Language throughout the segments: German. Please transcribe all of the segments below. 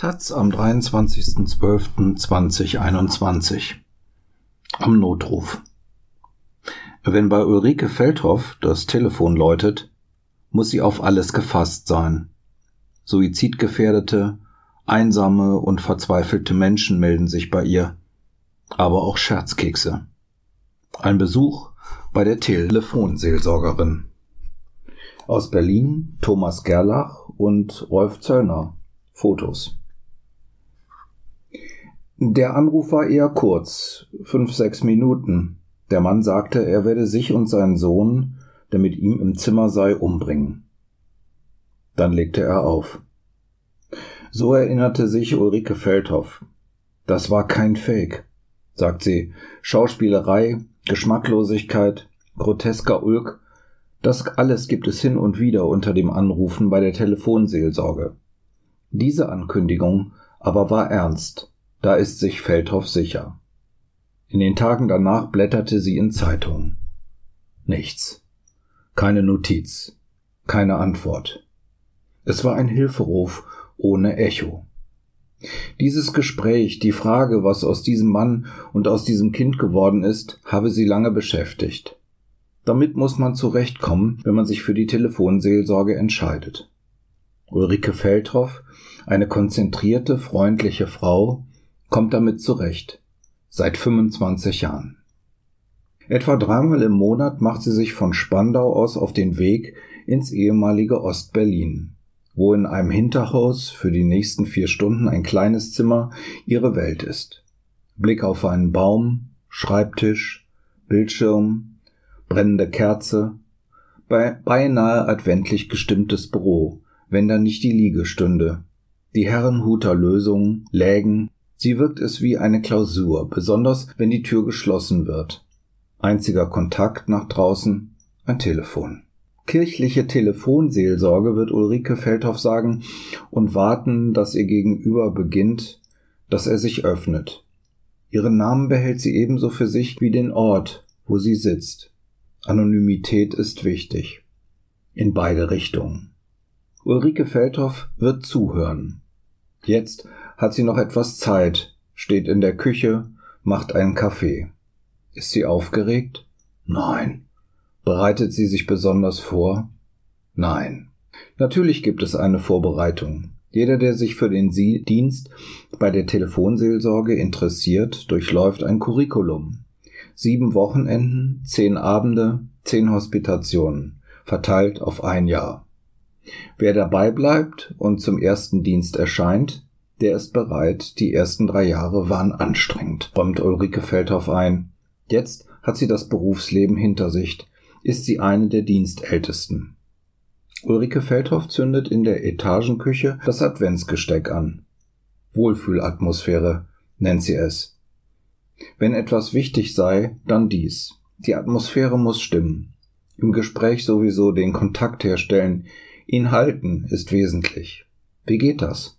Taz am 23.12.2021 Am Notruf Wenn bei Ulrike Feldhoff das Telefon läutet, muss sie auf alles gefasst sein. Suizidgefährdete, einsame und verzweifelte Menschen melden sich bei ihr, aber auch Scherzkekse. Ein Besuch bei der Telefonseelsorgerin. Aus Berlin Thomas Gerlach und Rolf Zöllner. Fotos. Der Anruf war eher kurz, fünf, sechs Minuten. Der Mann sagte, er werde sich und seinen Sohn, der mit ihm im Zimmer sei, umbringen. Dann legte er auf. So erinnerte sich Ulrike Feldhoff. Das war kein Fake, sagt sie. Schauspielerei, Geschmacklosigkeit, grotesker Ulk, das alles gibt es hin und wieder unter dem Anrufen bei der Telefonseelsorge. Diese Ankündigung aber war ernst. Da ist sich Feldhoff sicher. In den Tagen danach blätterte sie in Zeitungen. Nichts. Keine Notiz. Keine Antwort. Es war ein Hilferuf ohne Echo. Dieses Gespräch, die Frage, was aus diesem Mann und aus diesem Kind geworden ist, habe sie lange beschäftigt. Damit muss man zurechtkommen, wenn man sich für die Telefonseelsorge entscheidet. Ulrike Feldhoff, eine konzentrierte, freundliche Frau, kommt damit zurecht. Seit 25 Jahren. Etwa dreimal im Monat macht sie sich von Spandau aus auf den Weg ins ehemalige Ostberlin, wo in einem Hinterhaus für die nächsten vier Stunden ein kleines Zimmer ihre Welt ist. Blick auf einen Baum, Schreibtisch, Bildschirm, brennende Kerze, beinahe adventlich gestimmtes Büro, wenn da nicht die Liege stünde. Die Herrenhuter Lösung lägen Sie wirkt es wie eine Klausur, besonders wenn die Tür geschlossen wird. Einziger Kontakt nach draußen ein Telefon. Kirchliche Telefonseelsorge wird Ulrike Feldhoff sagen und warten, dass ihr Gegenüber beginnt, dass er sich öffnet. Ihren Namen behält sie ebenso für sich wie den Ort, wo sie sitzt. Anonymität ist wichtig. In beide Richtungen. Ulrike Feldhoff wird zuhören. Jetzt hat sie noch etwas Zeit, steht in der Küche, macht einen Kaffee. Ist sie aufgeregt? Nein. Bereitet sie sich besonders vor? Nein. Natürlich gibt es eine Vorbereitung. Jeder, der sich für den Dienst bei der Telefonseelsorge interessiert, durchläuft ein Curriculum. Sieben Wochenenden, zehn Abende, zehn Hospitationen, verteilt auf ein Jahr. Wer dabei bleibt und zum ersten Dienst erscheint, der ist bereit, die ersten drei Jahre waren anstrengend, räumt Ulrike Feldhoff ein. Jetzt hat sie das Berufsleben hinter sich, ist sie eine der Dienstältesten. Ulrike Feldhoff zündet in der Etagenküche das Adventsgesteck an. Wohlfühlatmosphäre nennt sie es. Wenn etwas wichtig sei, dann dies. Die Atmosphäre muss stimmen. Im Gespräch sowieso den Kontakt herstellen, ihn halten ist wesentlich. Wie geht das?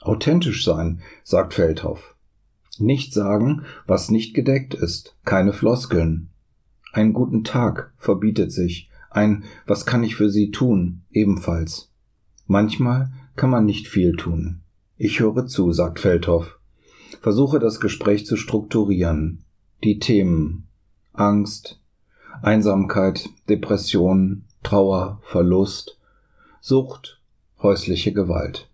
Authentisch sein, sagt Feldhoff. Nicht sagen, was nicht gedeckt ist, keine Floskeln. Einen guten Tag verbietet sich, ein Was kann ich für Sie tun ebenfalls. Manchmal kann man nicht viel tun. Ich höre zu, sagt Feldhoff. Versuche das Gespräch zu strukturieren. Die Themen Angst, Einsamkeit, Depression, Trauer, Verlust, Sucht, häusliche Gewalt.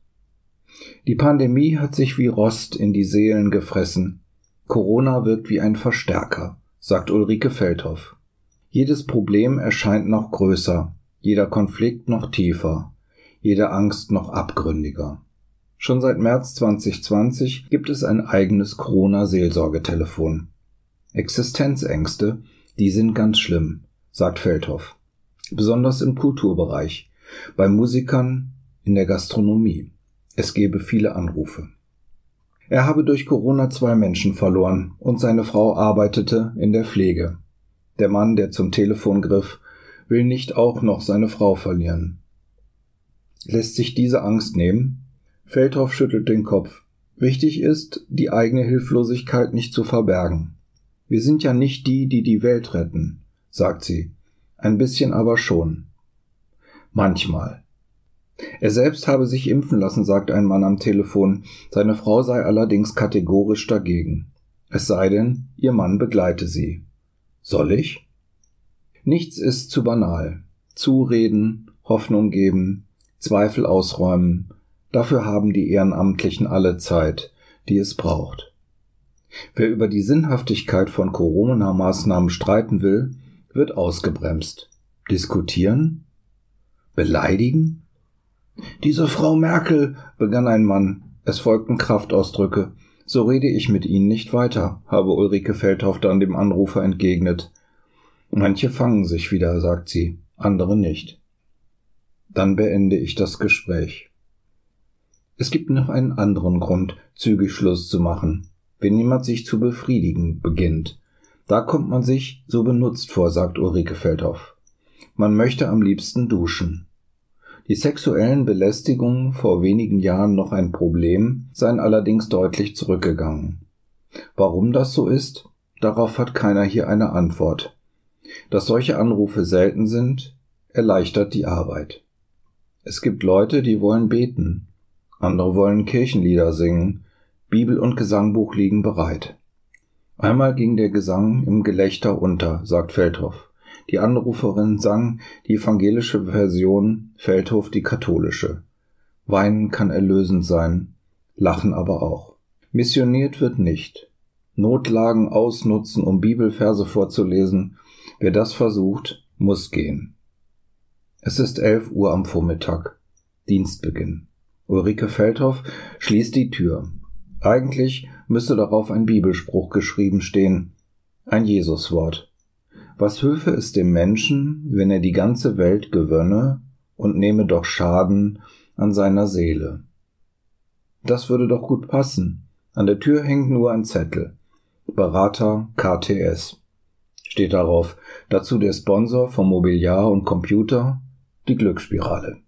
Die Pandemie hat sich wie Rost in die Seelen gefressen. Corona wirkt wie ein Verstärker, sagt Ulrike Feldhoff. Jedes Problem erscheint noch größer, jeder Konflikt noch tiefer, jede Angst noch abgründiger. Schon seit März 2020 gibt es ein eigenes Corona-Seelsorgetelefon. Existenzängste, die sind ganz schlimm, sagt Feldhoff. Besonders im Kulturbereich, bei Musikern, in der Gastronomie. Es gebe viele Anrufe. Er habe durch Corona zwei Menschen verloren und seine Frau arbeitete in der Pflege. Der Mann, der zum Telefon griff, will nicht auch noch seine Frau verlieren. Lässt sich diese Angst nehmen? Feldhoff schüttelt den Kopf. Wichtig ist, die eigene Hilflosigkeit nicht zu verbergen. Wir sind ja nicht die, die die Welt retten, sagt sie. Ein bisschen aber schon. Manchmal. Er selbst habe sich impfen lassen, sagt ein Mann am Telefon, seine Frau sei allerdings kategorisch dagegen. Es sei denn, ihr Mann begleite sie. Soll ich? Nichts ist zu banal. Zureden, Hoffnung geben, Zweifel ausräumen, dafür haben die Ehrenamtlichen alle Zeit, die es braucht. Wer über die Sinnhaftigkeit von Corona-Maßnahmen streiten will, wird ausgebremst. Diskutieren? Beleidigen? Diese Frau Merkel, begann ein Mann. Es folgten Kraftausdrücke. So rede ich mit Ihnen nicht weiter, habe Ulrike Feldhoff dann dem Anrufer entgegnet. Manche fangen sich wieder, sagt sie, andere nicht. Dann beende ich das Gespräch. Es gibt noch einen anderen Grund, zügig Schluss zu machen. Wenn jemand sich zu befriedigen beginnt, da kommt man sich so benutzt vor, sagt Ulrike Feldhoff. Man möchte am liebsten duschen. Die sexuellen Belästigungen vor wenigen Jahren noch ein Problem, seien allerdings deutlich zurückgegangen. Warum das so ist, darauf hat keiner hier eine Antwort. Dass solche Anrufe selten sind, erleichtert die Arbeit. Es gibt Leute, die wollen beten, andere wollen Kirchenlieder singen, Bibel und Gesangbuch liegen bereit. Einmal ging der Gesang im Gelächter unter, sagt Feldhoff. Die Anruferin sang die evangelische Version, Feldhoff die katholische. Weinen kann erlösend sein, lachen aber auch. Missioniert wird nicht. Notlagen ausnutzen, um Bibelverse vorzulesen, wer das versucht, muss gehen. Es ist elf Uhr am Vormittag. Dienstbeginn. Ulrike Feldhoff schließt die Tür. Eigentlich müsste darauf ein Bibelspruch geschrieben stehen, ein Jesuswort. Was hülfe es dem Menschen, wenn er die ganze Welt gewönne und nehme doch Schaden an seiner Seele? Das würde doch gut passen. An der Tür hängt nur ein Zettel. Berater KTS. Steht darauf. Dazu der Sponsor vom Mobiliar und Computer, die Glücksspirale.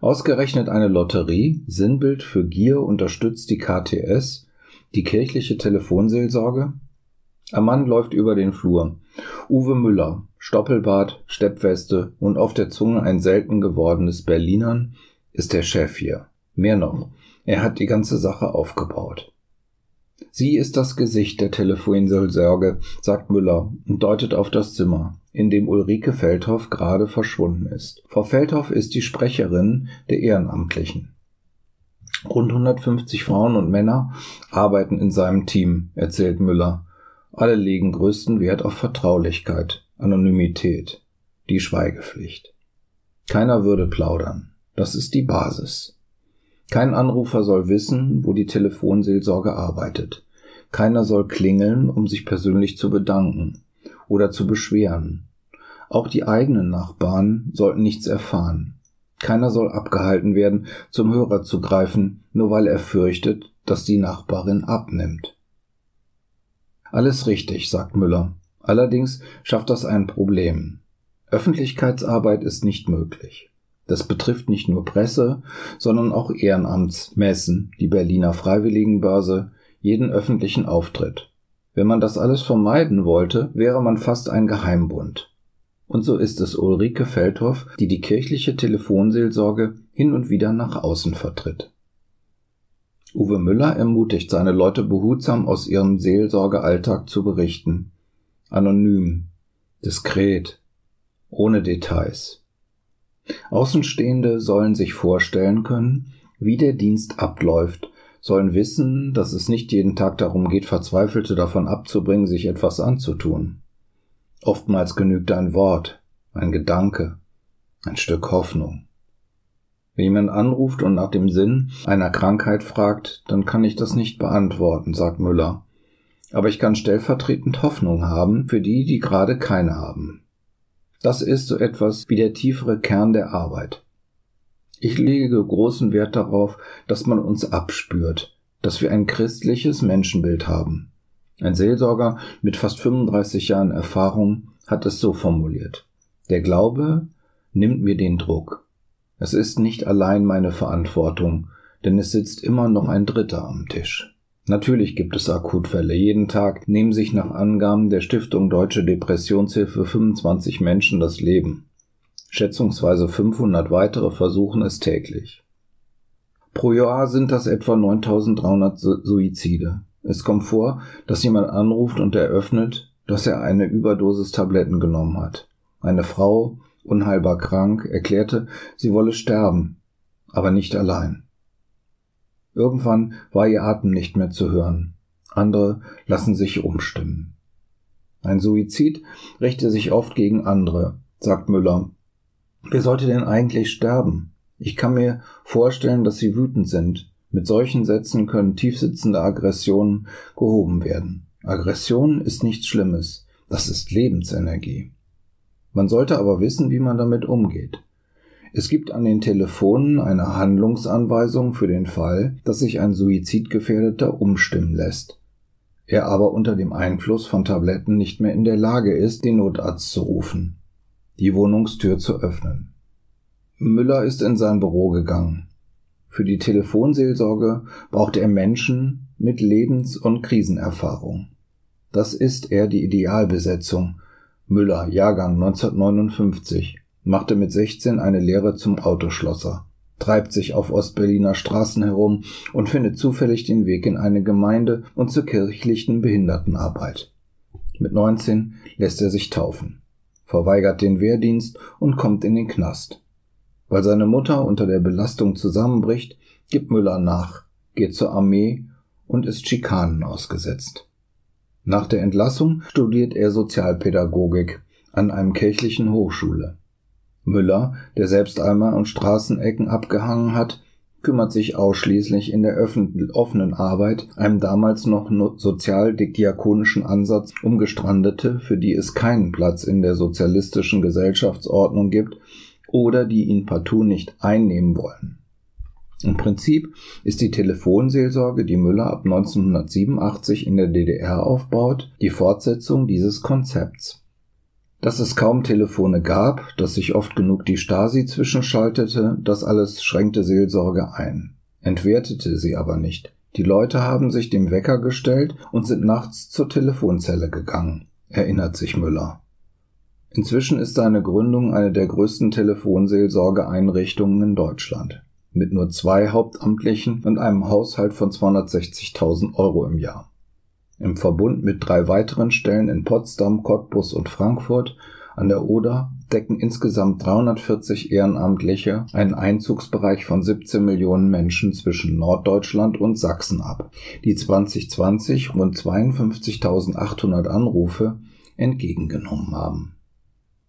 Ausgerechnet eine Lotterie, Sinnbild für Gier, unterstützt die KTS, die kirchliche Telefonseelsorge? Ein Mann läuft über den Flur. Uwe Müller, Stoppelbart, Steppweste und auf der Zunge ein selten gewordenes Berlinern, ist der Chef hier. Mehr noch, er hat die ganze Sache aufgebaut. Sie ist das Gesicht der Telefonseelsorge, sagt Müller und deutet auf das Zimmer in dem Ulrike Feldhoff gerade verschwunden ist. Frau Feldhoff ist die Sprecherin der Ehrenamtlichen. Rund 150 Frauen und Männer arbeiten in seinem Team, erzählt Müller. Alle legen größten Wert auf Vertraulichkeit, Anonymität, die Schweigepflicht. Keiner würde plaudern. Das ist die Basis. Kein Anrufer soll wissen, wo die Telefonseelsorge arbeitet. Keiner soll klingeln, um sich persönlich zu bedanken oder zu beschweren. Auch die eigenen Nachbarn sollten nichts erfahren. Keiner soll abgehalten werden, zum Hörer zu greifen, nur weil er fürchtet, dass die Nachbarin abnimmt. Alles richtig, sagt Müller. Allerdings schafft das ein Problem. Öffentlichkeitsarbeit ist nicht möglich. Das betrifft nicht nur Presse, sondern auch Ehrenamtsmessen, die Berliner Freiwilligenbörse, jeden öffentlichen Auftritt. Wenn man das alles vermeiden wollte, wäre man fast ein Geheimbund. Und so ist es Ulrike Feldhoff, die die kirchliche Telefonseelsorge hin und wieder nach außen vertritt. Uwe Müller ermutigt seine Leute behutsam aus ihrem Seelsorgealltag zu berichten. Anonym, diskret, ohne Details. Außenstehende sollen sich vorstellen können, wie der Dienst abläuft sollen wissen, dass es nicht jeden Tag darum geht, Verzweifelte davon abzubringen, sich etwas anzutun. Oftmals genügt ein Wort, ein Gedanke, ein Stück Hoffnung. Wenn jemand anruft und nach dem Sinn einer Krankheit fragt, dann kann ich das nicht beantworten, sagt Müller. Aber ich kann stellvertretend Hoffnung haben für die, die gerade keine haben. Das ist so etwas wie der tiefere Kern der Arbeit. Ich lege großen Wert darauf, dass man uns abspürt, dass wir ein christliches Menschenbild haben. Ein Seelsorger mit fast 35 Jahren Erfahrung hat es so formuliert. Der Glaube nimmt mir den Druck. Es ist nicht allein meine Verantwortung, denn es sitzt immer noch ein Dritter am Tisch. Natürlich gibt es Akutfälle. Jeden Tag nehmen sich nach Angaben der Stiftung Deutsche Depressionshilfe 25 Menschen das Leben. Schätzungsweise 500 weitere versuchen es täglich. Pro Jahr sind das etwa 9300 Suizide. Es kommt vor, dass jemand anruft und eröffnet, dass er eine Überdosis Tabletten genommen hat. Eine Frau, unheilbar krank, erklärte, sie wolle sterben, aber nicht allein. Irgendwann war ihr Atem nicht mehr zu hören. Andere lassen sich umstimmen. Ein Suizid richte sich oft gegen andere, sagt Müller. Wer sollte denn eigentlich sterben? Ich kann mir vorstellen, dass sie wütend sind. Mit solchen Sätzen können tiefsitzende Aggressionen gehoben werden. Aggression ist nichts Schlimmes. Das ist Lebensenergie. Man sollte aber wissen, wie man damit umgeht. Es gibt an den Telefonen eine Handlungsanweisung für den Fall, dass sich ein Suizidgefährdeter umstimmen lässt. Er aber unter dem Einfluss von Tabletten nicht mehr in der Lage ist, den Notarzt zu rufen, die Wohnungstür zu öffnen. Müller ist in sein Büro gegangen. Für die Telefonseelsorge brauchte er Menschen mit Lebens- und Krisenerfahrung. Das ist er die Idealbesetzung. Müller, Jahrgang 1959, machte mit 16 eine Lehre zum Autoschlosser, treibt sich auf Ostberliner Straßen herum und findet zufällig den Weg in eine Gemeinde und zur kirchlichen Behindertenarbeit. Mit 19 lässt er sich taufen, verweigert den Wehrdienst und kommt in den Knast. Weil seine Mutter unter der Belastung zusammenbricht, gibt Müller nach, geht zur Armee und ist Schikanen ausgesetzt. Nach der Entlassung studiert er Sozialpädagogik an einem kirchlichen Hochschule. Müller, der selbst einmal an Straßenecken abgehangen hat, kümmert sich ausschließlich in der offenen Arbeit, einem damals noch sozial-diakonischen Ansatz um Gestrandete, für die es keinen Platz in der sozialistischen Gesellschaftsordnung gibt, oder die ihn partout nicht einnehmen wollen. Im Prinzip ist die Telefonseelsorge, die Müller ab 1987 in der DDR aufbaut, die Fortsetzung dieses Konzepts. Dass es kaum Telefone gab, dass sich oft genug die Stasi zwischenschaltete, das alles schränkte Seelsorge ein, entwertete sie aber nicht. Die Leute haben sich dem Wecker gestellt und sind nachts zur Telefonzelle gegangen, erinnert sich Müller. Inzwischen ist seine Gründung eine der größten Telefonseelsorgeeinrichtungen in Deutschland, mit nur zwei Hauptamtlichen und einem Haushalt von 260.000 Euro im Jahr. Im Verbund mit drei weiteren Stellen in Potsdam, Cottbus und Frankfurt an der Oder decken insgesamt 340 Ehrenamtliche einen Einzugsbereich von 17 Millionen Menschen zwischen Norddeutschland und Sachsen ab, die 2020 rund 52.800 Anrufe entgegengenommen haben.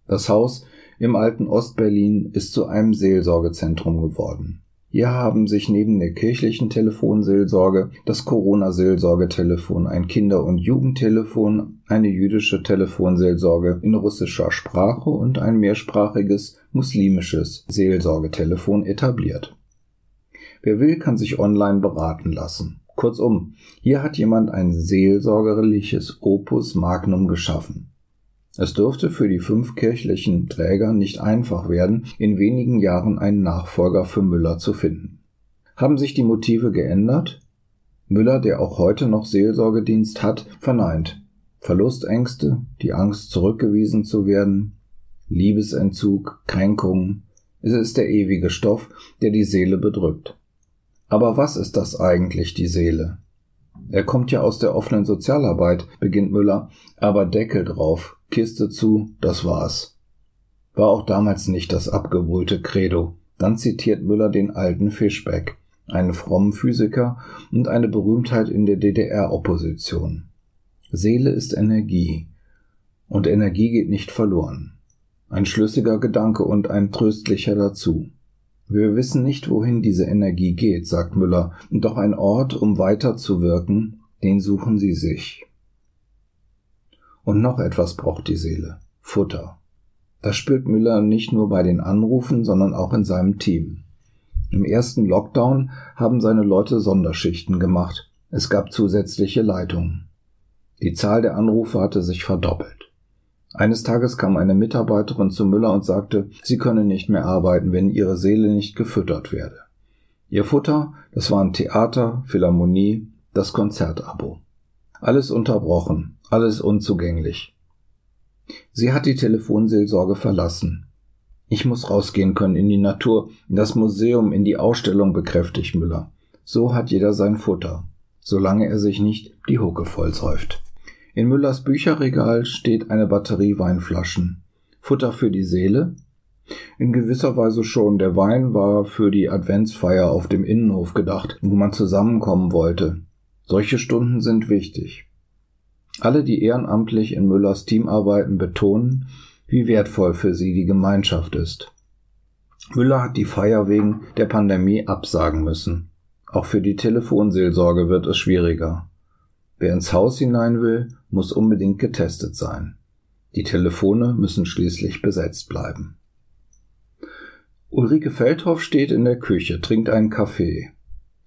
Das Haus im alten Ostberlin ist zu einem Seelsorgezentrum geworden. Hier haben sich neben der kirchlichen Telefonseelsorge das Corona-Seelsorgetelefon, ein Kinder- und Jugendtelefon, eine jüdische Telefonseelsorge in russischer Sprache und ein mehrsprachiges muslimisches Seelsorgetelefon etabliert. Wer will, kann sich online beraten lassen. Kurzum, hier hat jemand ein seelsorgerliches Opus Magnum geschaffen. Es dürfte für die fünf kirchlichen Träger nicht einfach werden, in wenigen Jahren einen Nachfolger für Müller zu finden. Haben sich die Motive geändert? Müller, der auch heute noch Seelsorgedienst hat, verneint. Verlustängste, die Angst zurückgewiesen zu werden, Liebesentzug, Kränkungen, es ist der ewige Stoff, der die Seele bedrückt. Aber was ist das eigentlich, die Seele? Er kommt ja aus der offenen Sozialarbeit, beginnt Müller, aber Deckel drauf, Kiste zu, das war's. War auch damals nicht das abgebrühte Credo. Dann zitiert Müller den alten Fischbeck, einen frommen Physiker und eine Berühmtheit in der DDR-Opposition. Seele ist Energie. Und Energie geht nicht verloren. Ein schlüssiger Gedanke und ein tröstlicher dazu. Wir wissen nicht, wohin diese Energie geht, sagt Müller, doch ein Ort, um weiter zu wirken, den suchen sie sich. Und noch etwas braucht die Seele. Futter. Das spürt Müller nicht nur bei den Anrufen, sondern auch in seinem Team. Im ersten Lockdown haben seine Leute Sonderschichten gemacht. Es gab zusätzliche Leitungen. Die Zahl der Anrufe hatte sich verdoppelt. Eines Tages kam eine Mitarbeiterin zu Müller und sagte, sie könne nicht mehr arbeiten, wenn ihre Seele nicht gefüttert werde. Ihr Futter, das waren Theater, Philharmonie, das Konzertabo. Alles unterbrochen, alles unzugänglich. Sie hat die Telefonseelsorge verlassen. Ich muss rausgehen können in die Natur, in das Museum, in die Ausstellung, bekräftigt Müller. So hat jeder sein Futter, solange er sich nicht die Hucke vollsäuft. In Müllers Bücherregal steht eine Batterie Weinflaschen. Futter für die Seele? In gewisser Weise schon. Der Wein war für die Adventsfeier auf dem Innenhof gedacht, wo man zusammenkommen wollte. Solche Stunden sind wichtig. Alle, die ehrenamtlich in Müllers Team arbeiten, betonen, wie wertvoll für sie die Gemeinschaft ist. Müller hat die Feier wegen der Pandemie absagen müssen. Auch für die Telefonseelsorge wird es schwieriger. Wer ins Haus hinein will, muss unbedingt getestet sein. Die Telefone müssen schließlich besetzt bleiben. Ulrike Feldhoff steht in der Küche, trinkt einen Kaffee.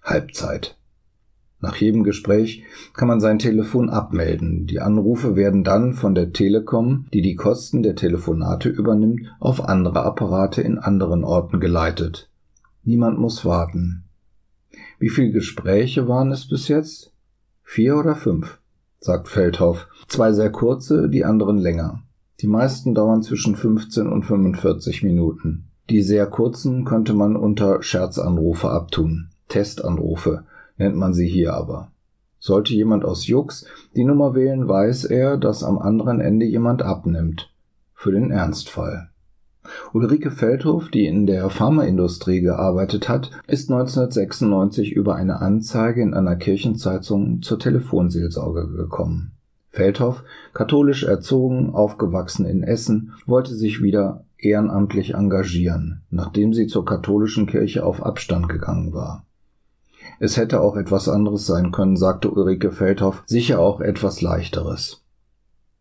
Halbzeit. Nach jedem Gespräch kann man sein Telefon abmelden. Die Anrufe werden dann von der Telekom, die die Kosten der Telefonate übernimmt, auf andere Apparate in anderen Orten geleitet. Niemand muss warten. Wie viele Gespräche waren es bis jetzt? Vier oder fünf, sagt Feldhoff. Zwei sehr kurze, die anderen länger. Die meisten dauern zwischen 15 und 45 Minuten. Die sehr kurzen könnte man unter Scherzanrufe abtun. Testanrufe nennt man sie hier aber. Sollte jemand aus Jux die Nummer wählen, weiß er, dass am anderen Ende jemand abnimmt. Für den Ernstfall. Ulrike Feldhof, die in der Pharmaindustrie gearbeitet hat, ist 1996 über eine Anzeige in einer Kirchenzeitung zur Telefonseelsorge gekommen. Feldhoff, katholisch erzogen, aufgewachsen in Essen, wollte sich wieder ehrenamtlich engagieren, nachdem sie zur katholischen Kirche auf Abstand gegangen war. Es hätte auch etwas anderes sein können, sagte Ulrike Feldhoff, sicher auch etwas leichteres.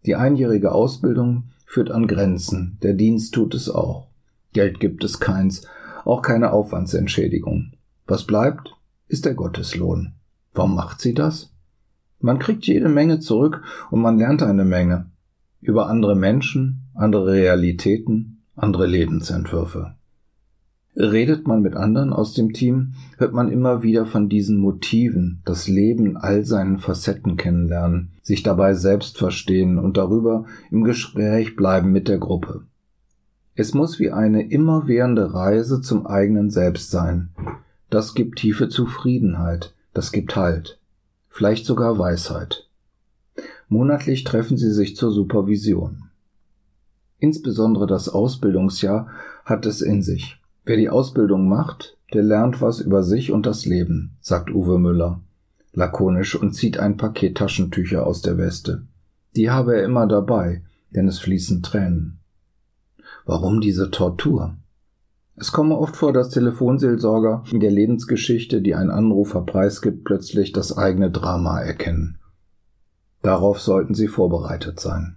Die einjährige Ausbildung führt an Grenzen, der Dienst tut es auch. Geld gibt es keins, auch keine Aufwandsentschädigung. Was bleibt, ist der Gotteslohn. Warum macht sie das? Man kriegt jede Menge zurück und man lernt eine Menge. Über andere Menschen, andere Realitäten, andere Lebensentwürfe. Redet man mit anderen aus dem Team, hört man immer wieder von diesen Motiven, das Leben all seinen Facetten kennenlernen, sich dabei selbst verstehen und darüber im Gespräch bleiben mit der Gruppe. Es muss wie eine immerwährende Reise zum eigenen Selbst sein. Das gibt tiefe Zufriedenheit, das gibt Halt, vielleicht sogar Weisheit. Monatlich treffen sie sich zur Supervision. Insbesondere das Ausbildungsjahr hat es in sich. Wer die Ausbildung macht, der lernt was über sich und das Leben, sagt Uwe Müller, lakonisch und zieht ein Paket Taschentücher aus der Weste. Die habe er immer dabei, denn es fließen Tränen. Warum diese Tortur? Es komme oft vor, dass Telefonseelsorger in der Lebensgeschichte, die ein Anrufer preisgibt, plötzlich das eigene Drama erkennen. Darauf sollten sie vorbereitet sein.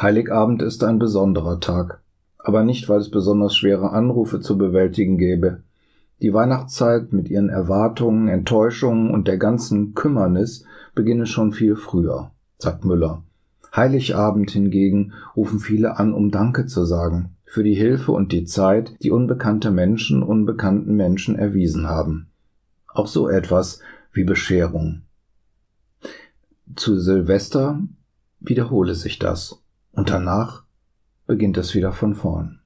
Heiligabend ist ein besonderer Tag aber nicht, weil es besonders schwere Anrufe zu bewältigen gäbe. Die Weihnachtszeit mit ihren Erwartungen, Enttäuschungen und der ganzen Kümmernis beginne schon viel früher, sagt Müller. Heiligabend hingegen rufen viele an, um Danke zu sagen für die Hilfe und die Zeit, die unbekannte Menschen unbekannten Menschen erwiesen haben. Auch so etwas wie Bescherung. Zu Silvester wiederhole sich das und danach beginnt es wieder von vorn.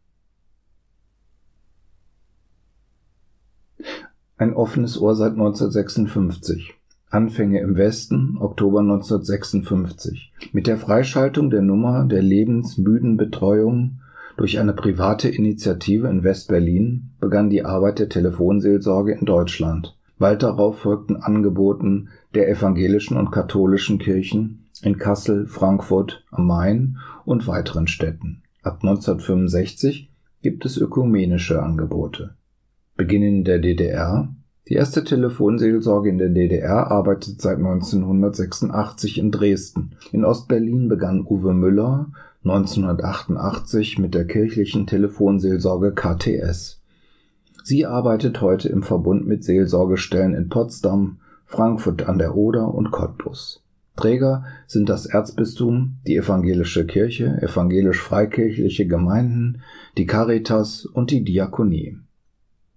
Ein offenes Ohr seit 1956. Anfänge im Westen, Oktober 1956. Mit der Freischaltung der Nummer der lebensmüden Betreuung durch eine private Initiative in West-Berlin begann die Arbeit der Telefonseelsorge in Deutschland. Bald darauf folgten Angeboten der evangelischen und katholischen Kirchen in Kassel, Frankfurt am Main und weiteren Städten. Ab 1965 gibt es ökumenische Angebote. Beginn in der DDR Die erste Telefonseelsorge in der DDR arbeitet seit 1986 in Dresden. In Ostberlin begann Uwe Müller 1988 mit der kirchlichen Telefonseelsorge KTS. Sie arbeitet heute im Verbund mit Seelsorgestellen in Potsdam, Frankfurt an der Oder und Cottbus. Träger sind das Erzbistum, die evangelische Kirche, evangelisch-freikirchliche Gemeinden, die Caritas und die Diakonie.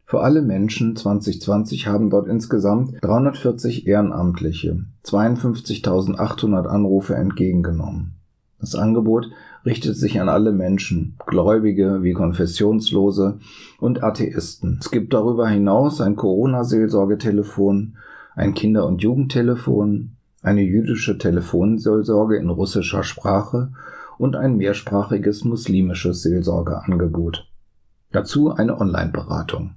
Für alle Menschen 2020 haben dort insgesamt 340 Ehrenamtliche 52.800 Anrufe entgegengenommen. Das Angebot richtet sich an alle Menschen, Gläubige wie Konfessionslose und Atheisten. Es gibt darüber hinaus ein Corona-Seelsorgetelefon, ein Kinder- und Jugendtelefon, eine jüdische Telefonseelsorge in russischer Sprache und ein mehrsprachiges muslimisches Seelsorgeangebot. Dazu eine Online-Beratung.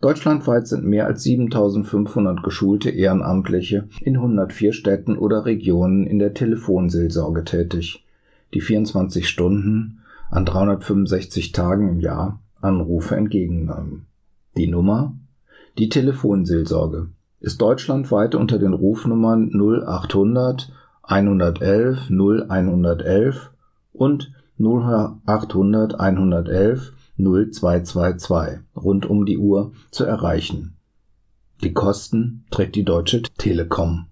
Deutschlandweit sind mehr als 7500 geschulte Ehrenamtliche in 104 Städten oder Regionen in der Telefonseelsorge tätig, die 24 Stunden an 365 Tagen im Jahr Anrufe entgegennehmen. Die Nummer? Die Telefonseelsorge ist deutschlandweit unter den Rufnummern 0800 111 0111 und 0800 111 0222 rund um die Uhr zu erreichen. Die Kosten trägt die Deutsche Telekom